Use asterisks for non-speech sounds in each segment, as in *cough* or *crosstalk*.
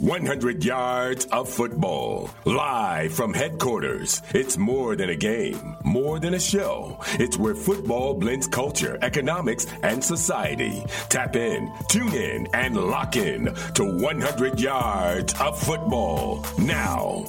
100 yards of football. Live from headquarters. It's more than a game, more than a show. It's where football blends culture, economics, and society. Tap in, tune in, and lock in to 100 yards of football now.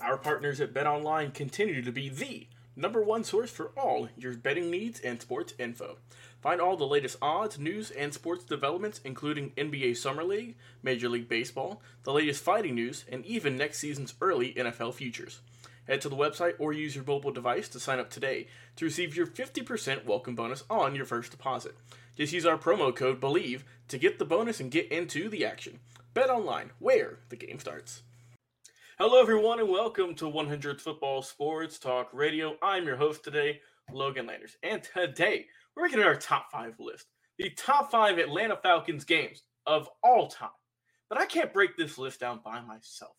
Our partners at Bet Online continue to be the number one source for all your betting needs and sports info. Find all the latest odds, news, and sports developments, including NBA Summer League, Major League Baseball, the latest fighting news, and even next season's early NFL futures. Head to the website or use your mobile device to sign up today to receive your 50% welcome bonus on your first deposit. Just use our promo code BELIEVE to get the bonus and get into the action. Bet online, where the game starts. Hello, everyone, and welcome to 100 Football Sports Talk Radio. I'm your host today, Logan Landers, and today we're at our top five list. The top five Atlanta Falcons games of all time. But I can't break this list down by myself.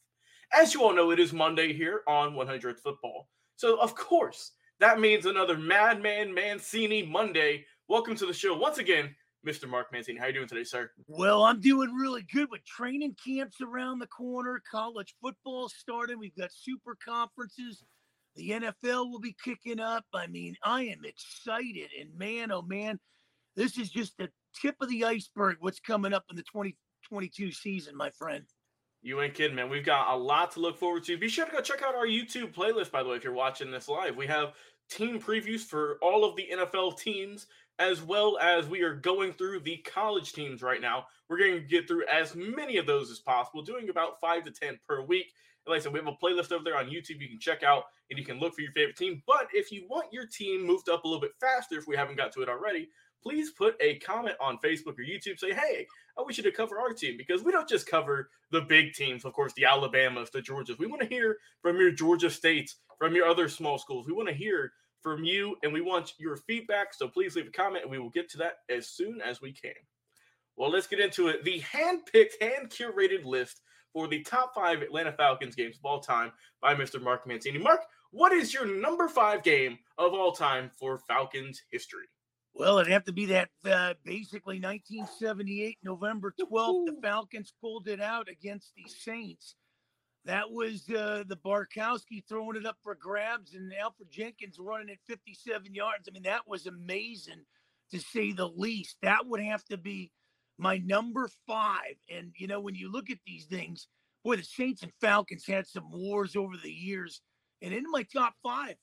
As you all know, it is Monday here on 100 Football. So, of course, that means another Madman Mancini Monday. Welcome to the show once again, Mr. Mark Mancini. How are you doing today, sir? Well, I'm doing really good with training camps around the corner, college football starting. We've got super conferences the NFL will be kicking up. I mean, I am excited. And man, oh man, this is just the tip of the iceberg. What's coming up in the 2022 season, my friend. You ain't kidding, man. We've got a lot to look forward to. Be sure to go check out our YouTube playlist, by the way, if you're watching this live. We have team previews for all of the NFL teams, as well as we are going through the college teams right now. We're going to get through as many of those as possible, doing about five to 10 per week. And like I said, we have a playlist over there on YouTube you can check out and you can look for your favorite team. But if you want your team moved up a little bit faster, if we haven't got to it already, please put a comment on Facebook or YouTube. Say, hey, I wish you to cover our team because we don't just cover the big teams, of course, the Alabamas, the Georgias. We want to hear from your Georgia states, from your other small schools. We want to hear from you and we want your feedback. So please leave a comment and we will get to that as soon as we can. Well, let's get into it. The hand picked, hand curated list for the top five Atlanta Falcons games of all time by Mr. Mark Mancini. Mark, what is your number five game of all time for Falcons history? Well, it'd have to be that uh, basically 1978, November 12th. The Falcons pulled it out against the Saints. That was uh, the Bartkowski throwing it up for grabs and Alfred Jenkins running at 57 yards. I mean, that was amazing to say the least. That would have to be my number five. And, you know, when you look at these things, boy, the Saints and Falcons had some wars over the years. And in my top five,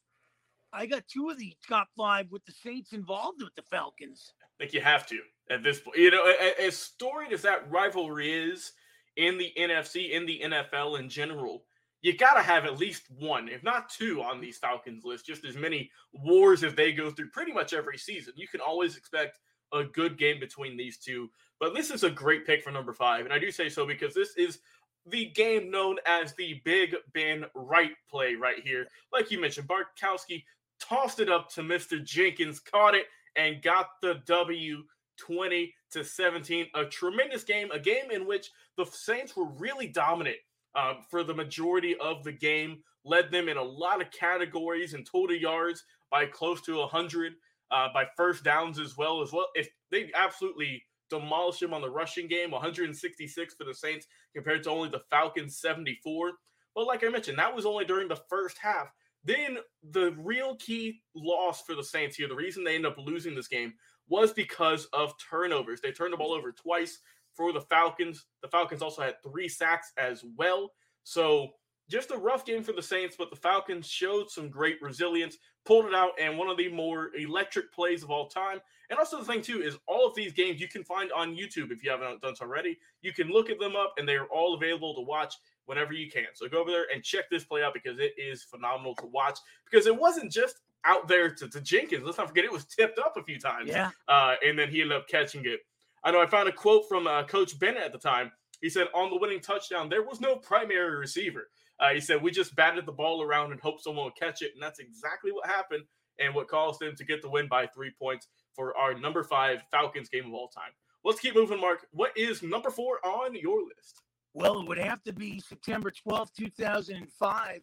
I got two of the top five with the Saints involved with the Falcons. I think you have to at this point. You know, as storied as that rivalry is in the NFC, in the NFL in general, you got to have at least one, if not two, on these Falcons list. Just as many wars as they go through pretty much every season. You can always expect a good game between these two. But this is a great pick for number five. And I do say so because this is the game known as the Big Ben Right play right here. Like you mentioned, Bartkowski tossed it up to Mr. Jenkins, caught it, and got the W 20 to 17. A tremendous game, a game in which the Saints were really dominant um, for the majority of the game, led them in a lot of categories and total yards by close to 100 uh, by first downs as well as well. If they absolutely demolish him on the rushing game, 166 for the Saints compared to only the Falcons 74. But like I mentioned, that was only during the first half. Then the real key loss for the Saints here, the reason they end up losing this game was because of turnovers. They turned the ball over twice for the Falcons. The Falcons also had three sacks as well. So just a rough game for the Saints, but the Falcons showed some great resilience, pulled it out, and one of the more electric plays of all time. And also, the thing, too, is all of these games you can find on YouTube if you haven't done so already. You can look at them up, and they are all available to watch whenever you can. So go over there and check this play out because it is phenomenal to watch. Because it wasn't just out there to, to Jenkins. Let's not forget it was tipped up a few times. Yeah. Uh, and then he ended up catching it. I know I found a quote from uh, Coach Bennett at the time. He said, on the winning touchdown, there was no primary receiver. Uh, he said, we just batted the ball around and hoped someone would catch it. And that's exactly what happened and what caused them to get the win by three points for our number five Falcons game of all time. Let's keep moving, Mark. What is number four on your list? Well, it would have to be September 12th, 2005.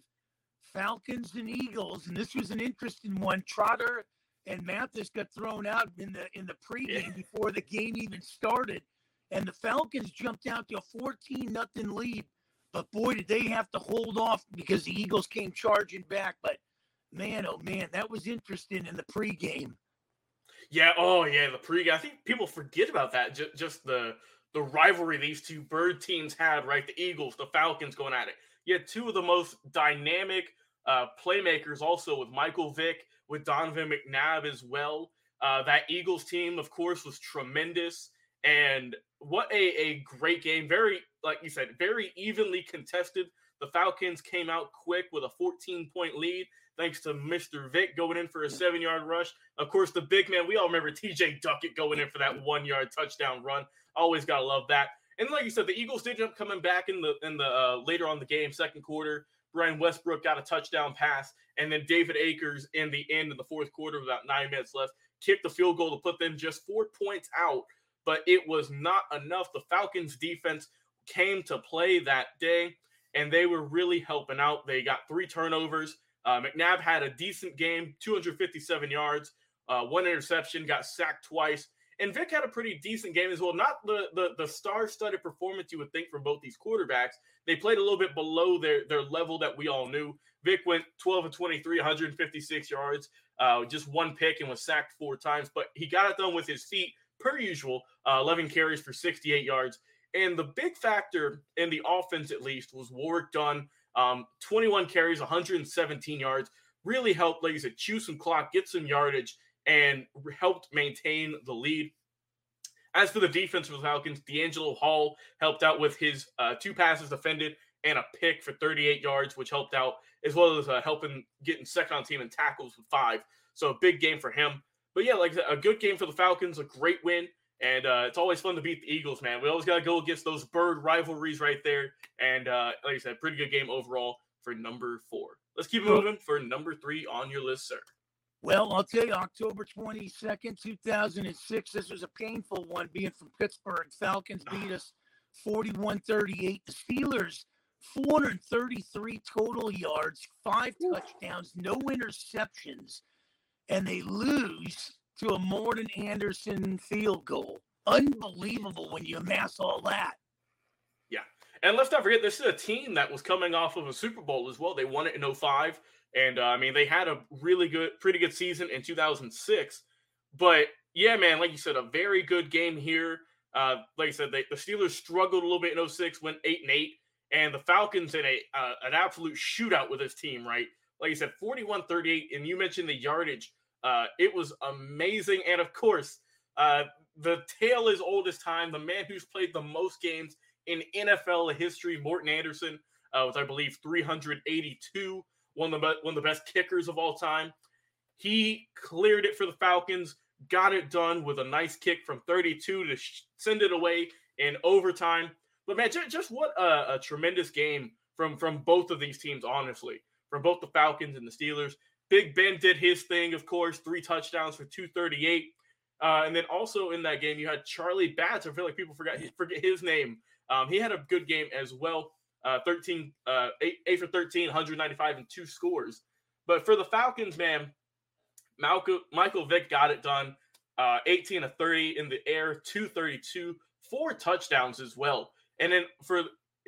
Falcons and Eagles, and this was an interesting one. Trotter and Mathis got thrown out in the in the pregame yeah. before the game even started, and the Falcons jumped out to a 14 nothing lead. But boy, did they have to hold off because the Eagles came charging back. But man, oh man, that was interesting in the pregame. Yeah. Oh yeah, the pregame. I think people forget about that. Just, just the the rivalry these two bird teams had, right? The Eagles, the Falcons going at it. You had two of the most dynamic uh, playmakers also with Michael Vick, with Donovan McNabb as well. Uh, that Eagles team, of course, was tremendous. And what a, a great game. Very, like you said, very evenly contested. The Falcons came out quick with a 14 point lead thanks to Mr. Vick going in for a seven yard rush. Of course, the big man, we all remember TJ Duckett going in for that *laughs* one yard touchdown run. Always got to love that. And like you said, the Eagles did end up coming back in the in the uh, later on the game, second quarter. Brian Westbrook got a touchdown pass, and then David Akers in the end of the fourth quarter, about nine minutes left, kicked the field goal to put them just four points out. But it was not enough. The Falcons defense came to play that day, and they were really helping out. They got three turnovers. Uh, McNabb had a decent game, 257 yards, uh, one interception, got sacked twice. And Vick had a pretty decent game as well. Not the the, the star-studded performance you would think from both these quarterbacks. They played a little bit below their their level that we all knew. Vick went 12 and 23, 156 yards, uh, just one pick, and was sacked four times. But he got it done with his feet, per usual. Uh, 11 carries for 68 yards. And the big factor in the offense, at least, was Warrick Dunn. Um, 21 carries, 117 yards. Really helped, like you said, chew some clock, get some yardage, and helped maintain the lead. As for the defense for the Falcons, DeAngelo Hall helped out with his uh, two passes defended and a pick for 38 yards, which helped out, as well as uh, helping getting second on team and tackles with five. So a big game for him. But yeah, like a good game for the Falcons, a great win. And uh, it's always fun to beat the Eagles, man. We always got to go against those bird rivalries right there. And uh, like I said, pretty good game overall for number four. Let's keep moving for number three on your list, sir. Well, I'll tell you, October 22nd, 2006, this was a painful one being from Pittsburgh. Falcons ah. beat us 41 38. The Steelers, 433 total yards, five touchdowns, no interceptions, and they lose to a Morten Andersen field goal. Unbelievable when you amass all that. And let's not forget, this is a team that was coming off of a Super Bowl as well. They won it in 05. And uh, I mean, they had a really good, pretty good season in 2006. But yeah, man, like you said, a very good game here. Uh, like I said, they, the Steelers struggled a little bit in 06, went 8 and 8. And the Falcons in a uh, an absolute shootout with this team, right? Like you said, 41 38. And you mentioned the yardage. Uh, it was amazing. And of course, uh, the tale is old as time. The man who's played the most games in NFL history, Morten Andersen uh, with I believe 382 one of the one of the best kickers of all time. He cleared it for the Falcons, got it done with a nice kick from 32 to sh- send it away in overtime. But man, just, just what a, a, tremendous game from from both of these teams, honestly, from both the Falcons and the Steelers. Big Ben did his thing, of course, three touchdowns for 238. Uh, and then also in that game, you had Charlie Batch. I feel like people forgot forget his name. Um, he had a good game as well uh, 13, uh, eight, eight for 13, 195 and two scores. But for the Falcons, man, Malcolm, Michael Vick got it done. Uh, 18 to 30 in the air, 232, four touchdowns as well. And then for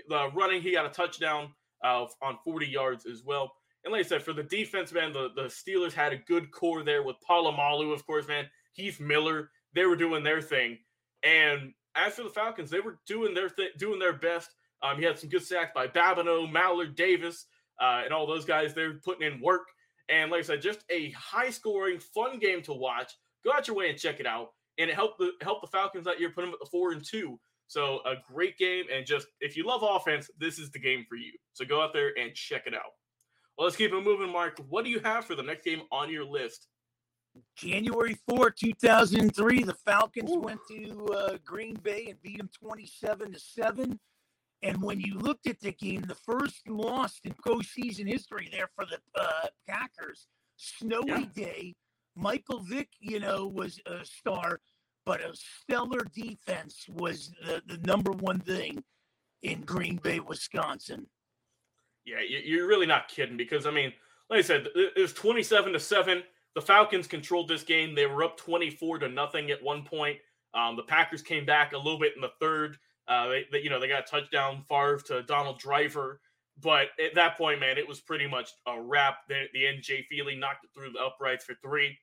the running, he got a touchdown uh, on 40 yards as well. And like I said, for the defense, man, the, the Steelers had a good core there with Polamalu, of course, man, Heath Miller. They were doing their thing. And as for the Falcons, they were doing their th- doing their best Um, he had some good sacks by Babineaux, Mallard, Davis, uh, and all those guys. They're putting in work. And like I said, just a high scoring, fun game to watch. Go out your way and check it out. And it helped the helped the Falcons that year, put them at the four and two. So a great game. And just if you love offense, this is the game for you. So go out there and check it out. Well, let's keep it moving, Mark. What do you have for the next game on your list? January 4, 2003, the Falcons Ooh. went to uh, Green Bay and beat them 27 to 7. And when you looked at the game, the first loss in postseason history there for the uh, Packers, snowy yeah. day. Michael Vick, you know, was a star, but a stellar defense was the, the number one thing in Green Bay, Wisconsin. Yeah, you're really not kidding because, I mean, like I said, it was 27 to 7 the Falcons controlled this game. They were up 24 to nothing at one point. Um, the Packers came back a little bit in the third. Uh, they, they, you know, they got a touchdown Favre to Donald Driver, but at that point, man, it was pretty much a wrap. The, the Jay Feely knocked it through the uprights for three,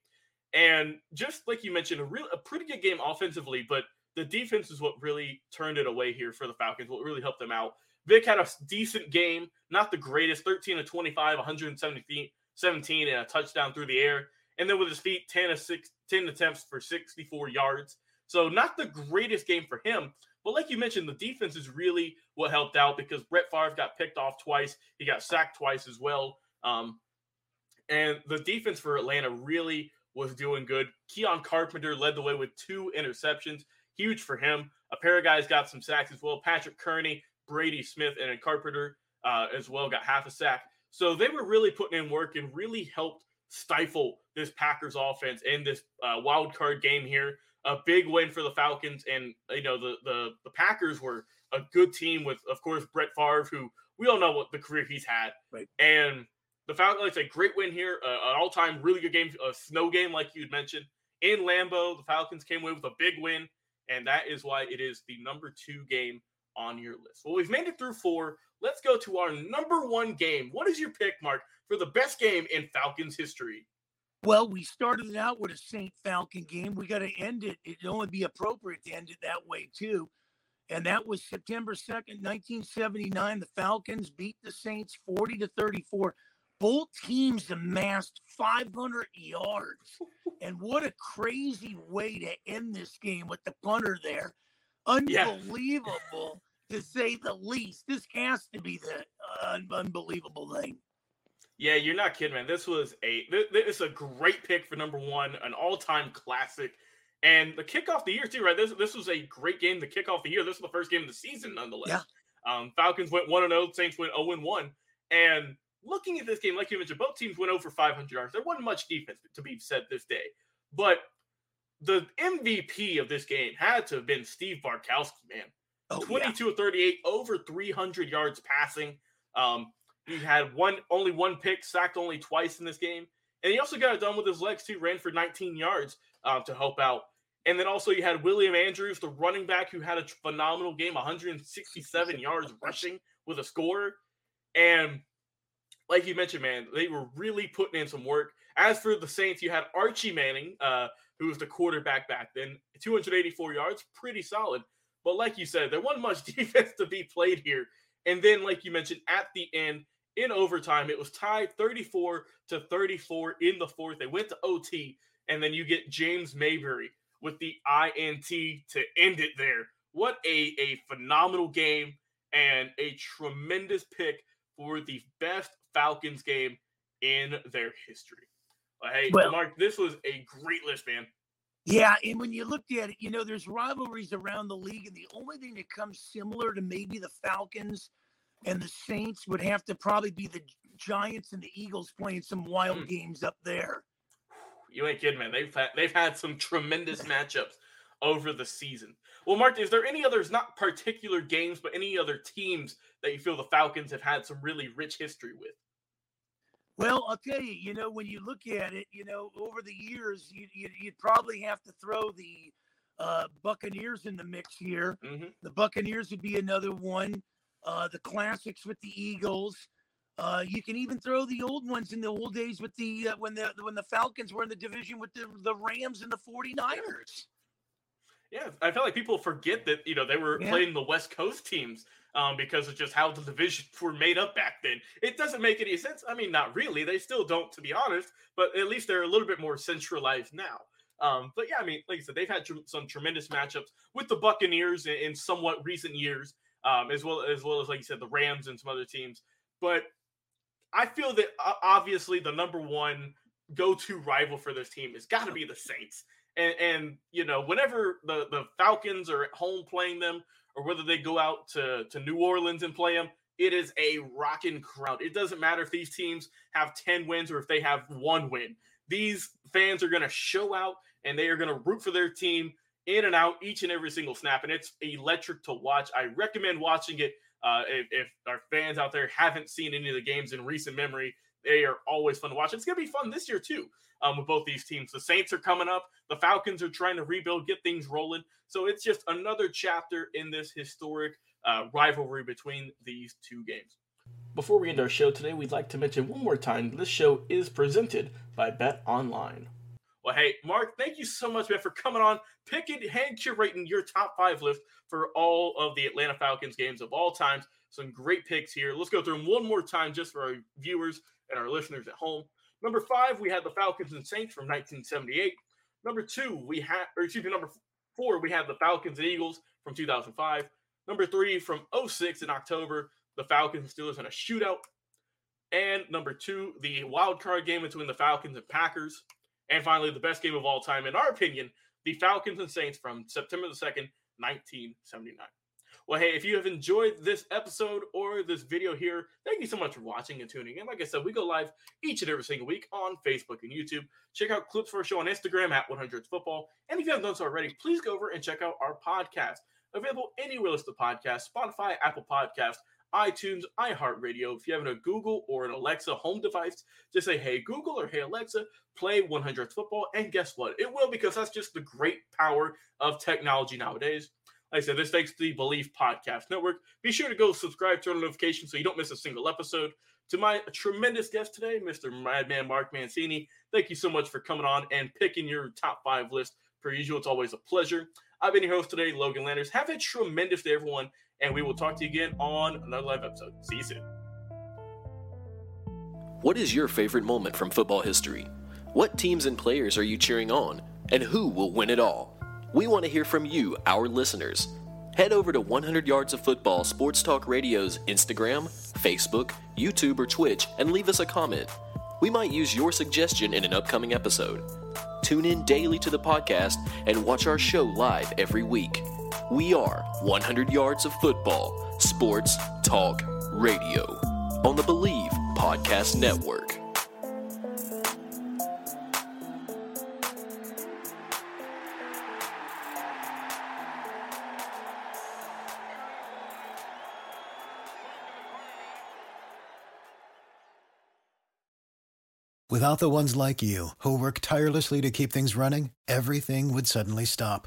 and just like you mentioned, a real, a pretty good game offensively, but the defense is what really turned it away here for the Falcons. What really helped them out. Vick had a decent game, not the greatest, 13 to 25, 117 17 and a touchdown through the air and then with his feet, 10 of six, 10 attempts for 64 yards. So not the greatest game for him. But like you mentioned, the defense is really what helped out because Brett Favre got picked off twice. He got sacked twice as well. Um, and the defense for Atlanta really was doing good. Keion Carpenter led the way with two interceptions. Huge for him. A pair of guys got some sacks as well. Patrick Kerney, Brady Smith, and Carpenter uh, as well got half a sack. So they were really putting in work and really helped stifle this Packers offense in this uh, wild card game here. A big win for the Falcons, and you know the the the Packers were a good team with, of course, Brett Favre, who we all know what the career he's had, right. and the Falcons. A great win here, uh, an all time really good game, a snow game like you'd mentioned in Lambeau. The Falcons came away with a big win, and that is why it is the number two game on your list. Well, we've made it through four. Let's go to our number one game. What is your pick, Mark, for the best game in Falcons history? Well, we started it out with a Saint Falcon game. We got to end it. It'd only be appropriate to end it that way, too. And that was September 2nd, 1979. The Falcons beat the Saints 40 to 34. Both teams amassed 500 yards. *laughs* and what a crazy way to end this game with the punter there. Unbelievable, yeah. to say the least. This has to be the uh, unbelievable thing. Yeah, you're not kidding, man. This was a this is a great pick for number one, an all time classic, and the kickoff the year too, right? This this was a great game. The kickoff the year. This was the first game of the season, nonetheless. Yeah. Um, Falcons went one and zero. Oh, Saints went zero and one. And looking at this game, like you mentioned, both teams went over 500 yards. There wasn't much defense to be said this day, but the MVP of this game had to have been Steve Bartkowski, man. Oh, 22 yeah. 38, over 300 yards passing. Um, he had one only one pick, sacked only twice in this game, and he also got it done with his legs too. Ran for 19 yards um, to help out. And then also you had William Andrews, the running back, who had a phenomenal game, 167 *laughs* yards rushing with a score. And like you mentioned, man, they were really putting in some work. As for the Saints, you had Archie Manning, uh, who was the quarterback back then, 284 yards, pretty solid. But like you said, there wasn't much *laughs* defense to be played here. And then, like you mentioned, at the end, in overtime. It was tied 34 to 34 in the fourth. They went to OT, and then you get James Mayberry with the INT to end it there. What a, a phenomenal game and a tremendous pick for the best Falcons game in their history. Hey, well, Mark, this was a great list, man. Yeah, and when you looked at it, you know, there's rivalries around the league, and the only thing that comes similar to maybe the Falcons and the Saints would have to probably be the Giants and the Eagles playing some wild mm. games up there. You ain't kidding, man. They've had, they've had some tremendous matchups over the season. Well, Mark, is there any others, not particular games, but any other teams that you feel the Falcons have had some really rich history with? Well, I'll tell you, you know, when you look at it, you know, over the years, you, you, would probably have to throw the uh, Buccaneers in the mix here. Mm-hmm. The Buccaneers would be another one uh, the classics with the Eagles. Uh, you can even throw the old ones in the old days with the uh, when the when the Falcons were in the division with the, the Rams and the 49ers. Yeah, I feel like people forget that you know they were yeah. playing the West Coast teams um, because of just how the divisions were made up back then. It doesn't make any sense. I mean, not really. They still don't, to be honest, but at least they're a little bit more centralized now. Um, but yeah, I mean, like I said, they've had tr- some tremendous matchups with the Buccaneers in, in somewhat recent years, um, as well as well as like you said, the Rams and some other teams. But I feel that uh, obviously the number one go-to rival for this team has got to be the Saints. And, and you know, whenever the the Falcons are at home playing them, or whether they go out to to New Orleans and play them, it is a rocking crowd. It doesn't matter if these teams have ten wins or if they have one win. These fans are going to show out and they are going to root for their team in and out each and every single snap. And it's electric to watch. I recommend watching it. Uh, if, if, our fans out there haven't seen any of the games in recent memory, they are always fun to watch. It's going to be fun this year, too, um, with both these teams. The Saints are coming up, the Falcons are trying to rebuild, get things rolling. So it's just another chapter in this historic uh, rivalry between these two games. Before we end our show today, we'd like to mention one more time this show is presented by Bet Online. Well, hey, Mark, thank you so much, man, for coming on, picking, hand curating your top five list for all of the Atlanta Falcons games of all times. Some great picks here. Let's go through them one more time just for our viewers and our listeners at home. Number five, we had the Falcons and Saints from 1978. Number two, we had, or excuse me, number four, we had the Falcons and Eagles from 2005. Number three, from 06 in October, the Falcons and Steelers in a shootout. And number two, the wild card game between the Falcons and Packers. And finally, the best game of all time, in our opinion, the Falcons and Saints from September the 2nd, 1979. Well, hey, if you have enjoyed this episode or this video here, thank you so much for watching and tuning in. Like I said, we go live each and every single week on Facebook and YouTube. Check out clips for our show on Instagram at 100 Football. And if you haven't done so already, please go over and check out our podcast. Available anywhere listed podcast, Spotify, Apple Podcast, iTunes, iHeartRadio. If you have a Google or an Alexa home device, just say, hey, Google or hey, Alexa, play 100th football. And guess what? It will because that's just the great power of technology nowadays. Like I said, this thanks to the Believe Podcast Network. Be sure to go subscribe, turn on notifications so you don't miss a single episode. To my tremendous guest today, Mr. Madman Mark Mancini, thank you so much for coming on and picking your top five list. Per usual, it's always a pleasure. I've been your host today, Logan Landers. Have a tremendous day, everyone, and we will talk to you again on another live episode. See you soon. What is your favorite moment from football history? What teams and players are you cheering on? And who will win it all? We want to hear from you, our listeners. Head over to 100 Yards of Football Sports Talk Radio's Instagram, Facebook, YouTube, or Twitch and leave us a comment. We might use your suggestion in an upcoming episode. Tune in daily to the podcast and watch our show live every week. We are 100 Yards of Football, Sports Talk Radio on the Believe Podcast Network. Without the ones like you, who work tirelessly to keep things running, everything would suddenly stop.